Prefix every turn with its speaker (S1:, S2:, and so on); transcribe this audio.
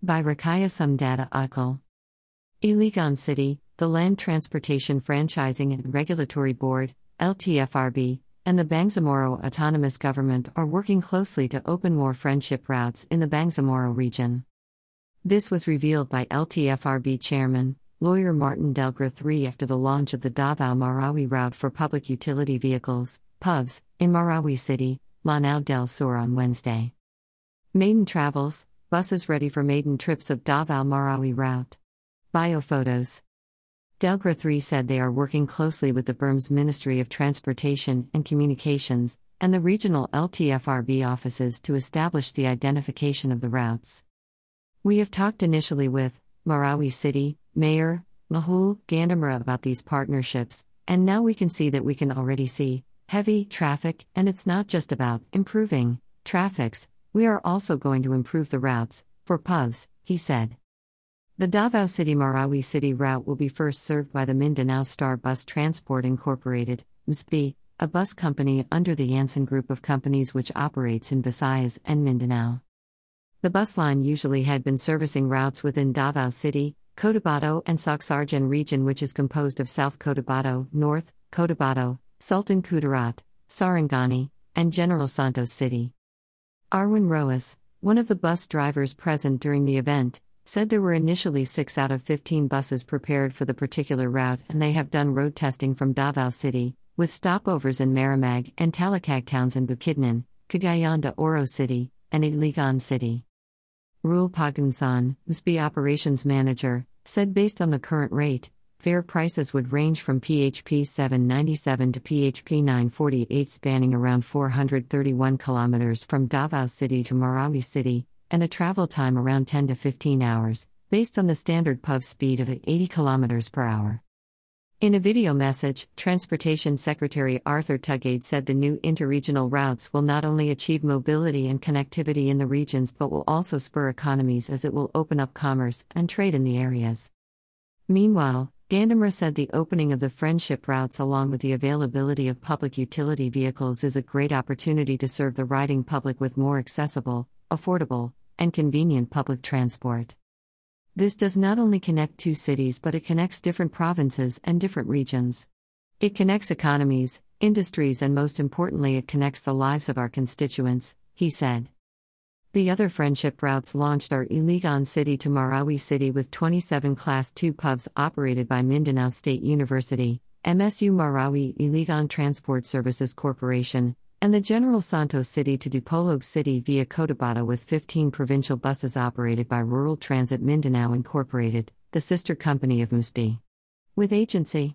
S1: By Rakaya Sumdata Akal. Iligan City, the Land Transportation Franchising and Regulatory Board, LTFRB, and the Bangsamoro Autonomous Government are working closely to open more friendship routes in the Bangsamoro region. This was revealed by LTFRB Chairman, lawyer Martin Delgra III after the launch of the Davao Marawi route for public utility vehicles, PUVs, in Marawi City, Lanao del Sur on Wednesday. Maiden Travels, buses ready for maiden trips of Davao Marawi route. Bio photos. Delgra 3 said they are working closely with the BARMM's Ministry of Transportation and Communications and the regional LTFRB offices to establish the identification of the routes. We have talked initially with Marawi City, Mayor, Majul Gandamra about these partnerships, and now we can see that we can already see heavy traffic, and it's not just about improving traffics, we are also going to improve the routes for PUVs, he said. The Davao City Marawi City route will be first served by the Mindanao Star Bus Transport Incorporated, MSB, a bus company under the Yanson Group of companies which operates in Visayas and Mindanao. The bus line usually had been servicing routes within Davao City, Cotabato and Soccsksargen region which is composed of South Cotabato, North, Cotabato, Sultan Kudarat, Sarangani, and General Santos City. Arwin Roas, one of the bus drivers present during the event, said there were initially 6 out of 15 buses prepared for the particular route and they have done road testing from Davao City, with stopovers in Maramag and Talakag towns in Bukidnon, Cagayan de Oro City, and Iligan City. Rule Pagunsan, MSB operations manager, said based on the current rate, fare prices would range from PHP 797 to PHP 948 spanning around 431 kilometers from Davao City to Marawi City, and a travel time around 10 to 15 hours, based on the standard PUV speed of 80 kilometers per hour. In a video message, Transportation Secretary Arthur Tugade said the new interregional routes will not only achieve mobility and connectivity in the regions but will also spur economies as it will open up commerce and trade in the areas. Meanwhile, Gandamra said the opening of the friendship routes along with the availability of public utility vehicles is a great opportunity to serve the riding public with more accessible, affordable, and convenient public transport. This does not only connect two cities but it connects different provinces and different regions. It connects economies, industries, and most importantly, it connects the lives of our constituents, he said. The other friendship routes launched are Iligan City to Marawi City with 27 Class 2 pubs operated by Mindanao State University, MSU Marawi Iligan Transport Services Corporation, and the General Santos City to Dipolog City via Cotabato with 15 provincial buses operated by Rural Transit Mindanao Incorporated, the sister company of MSB. With agency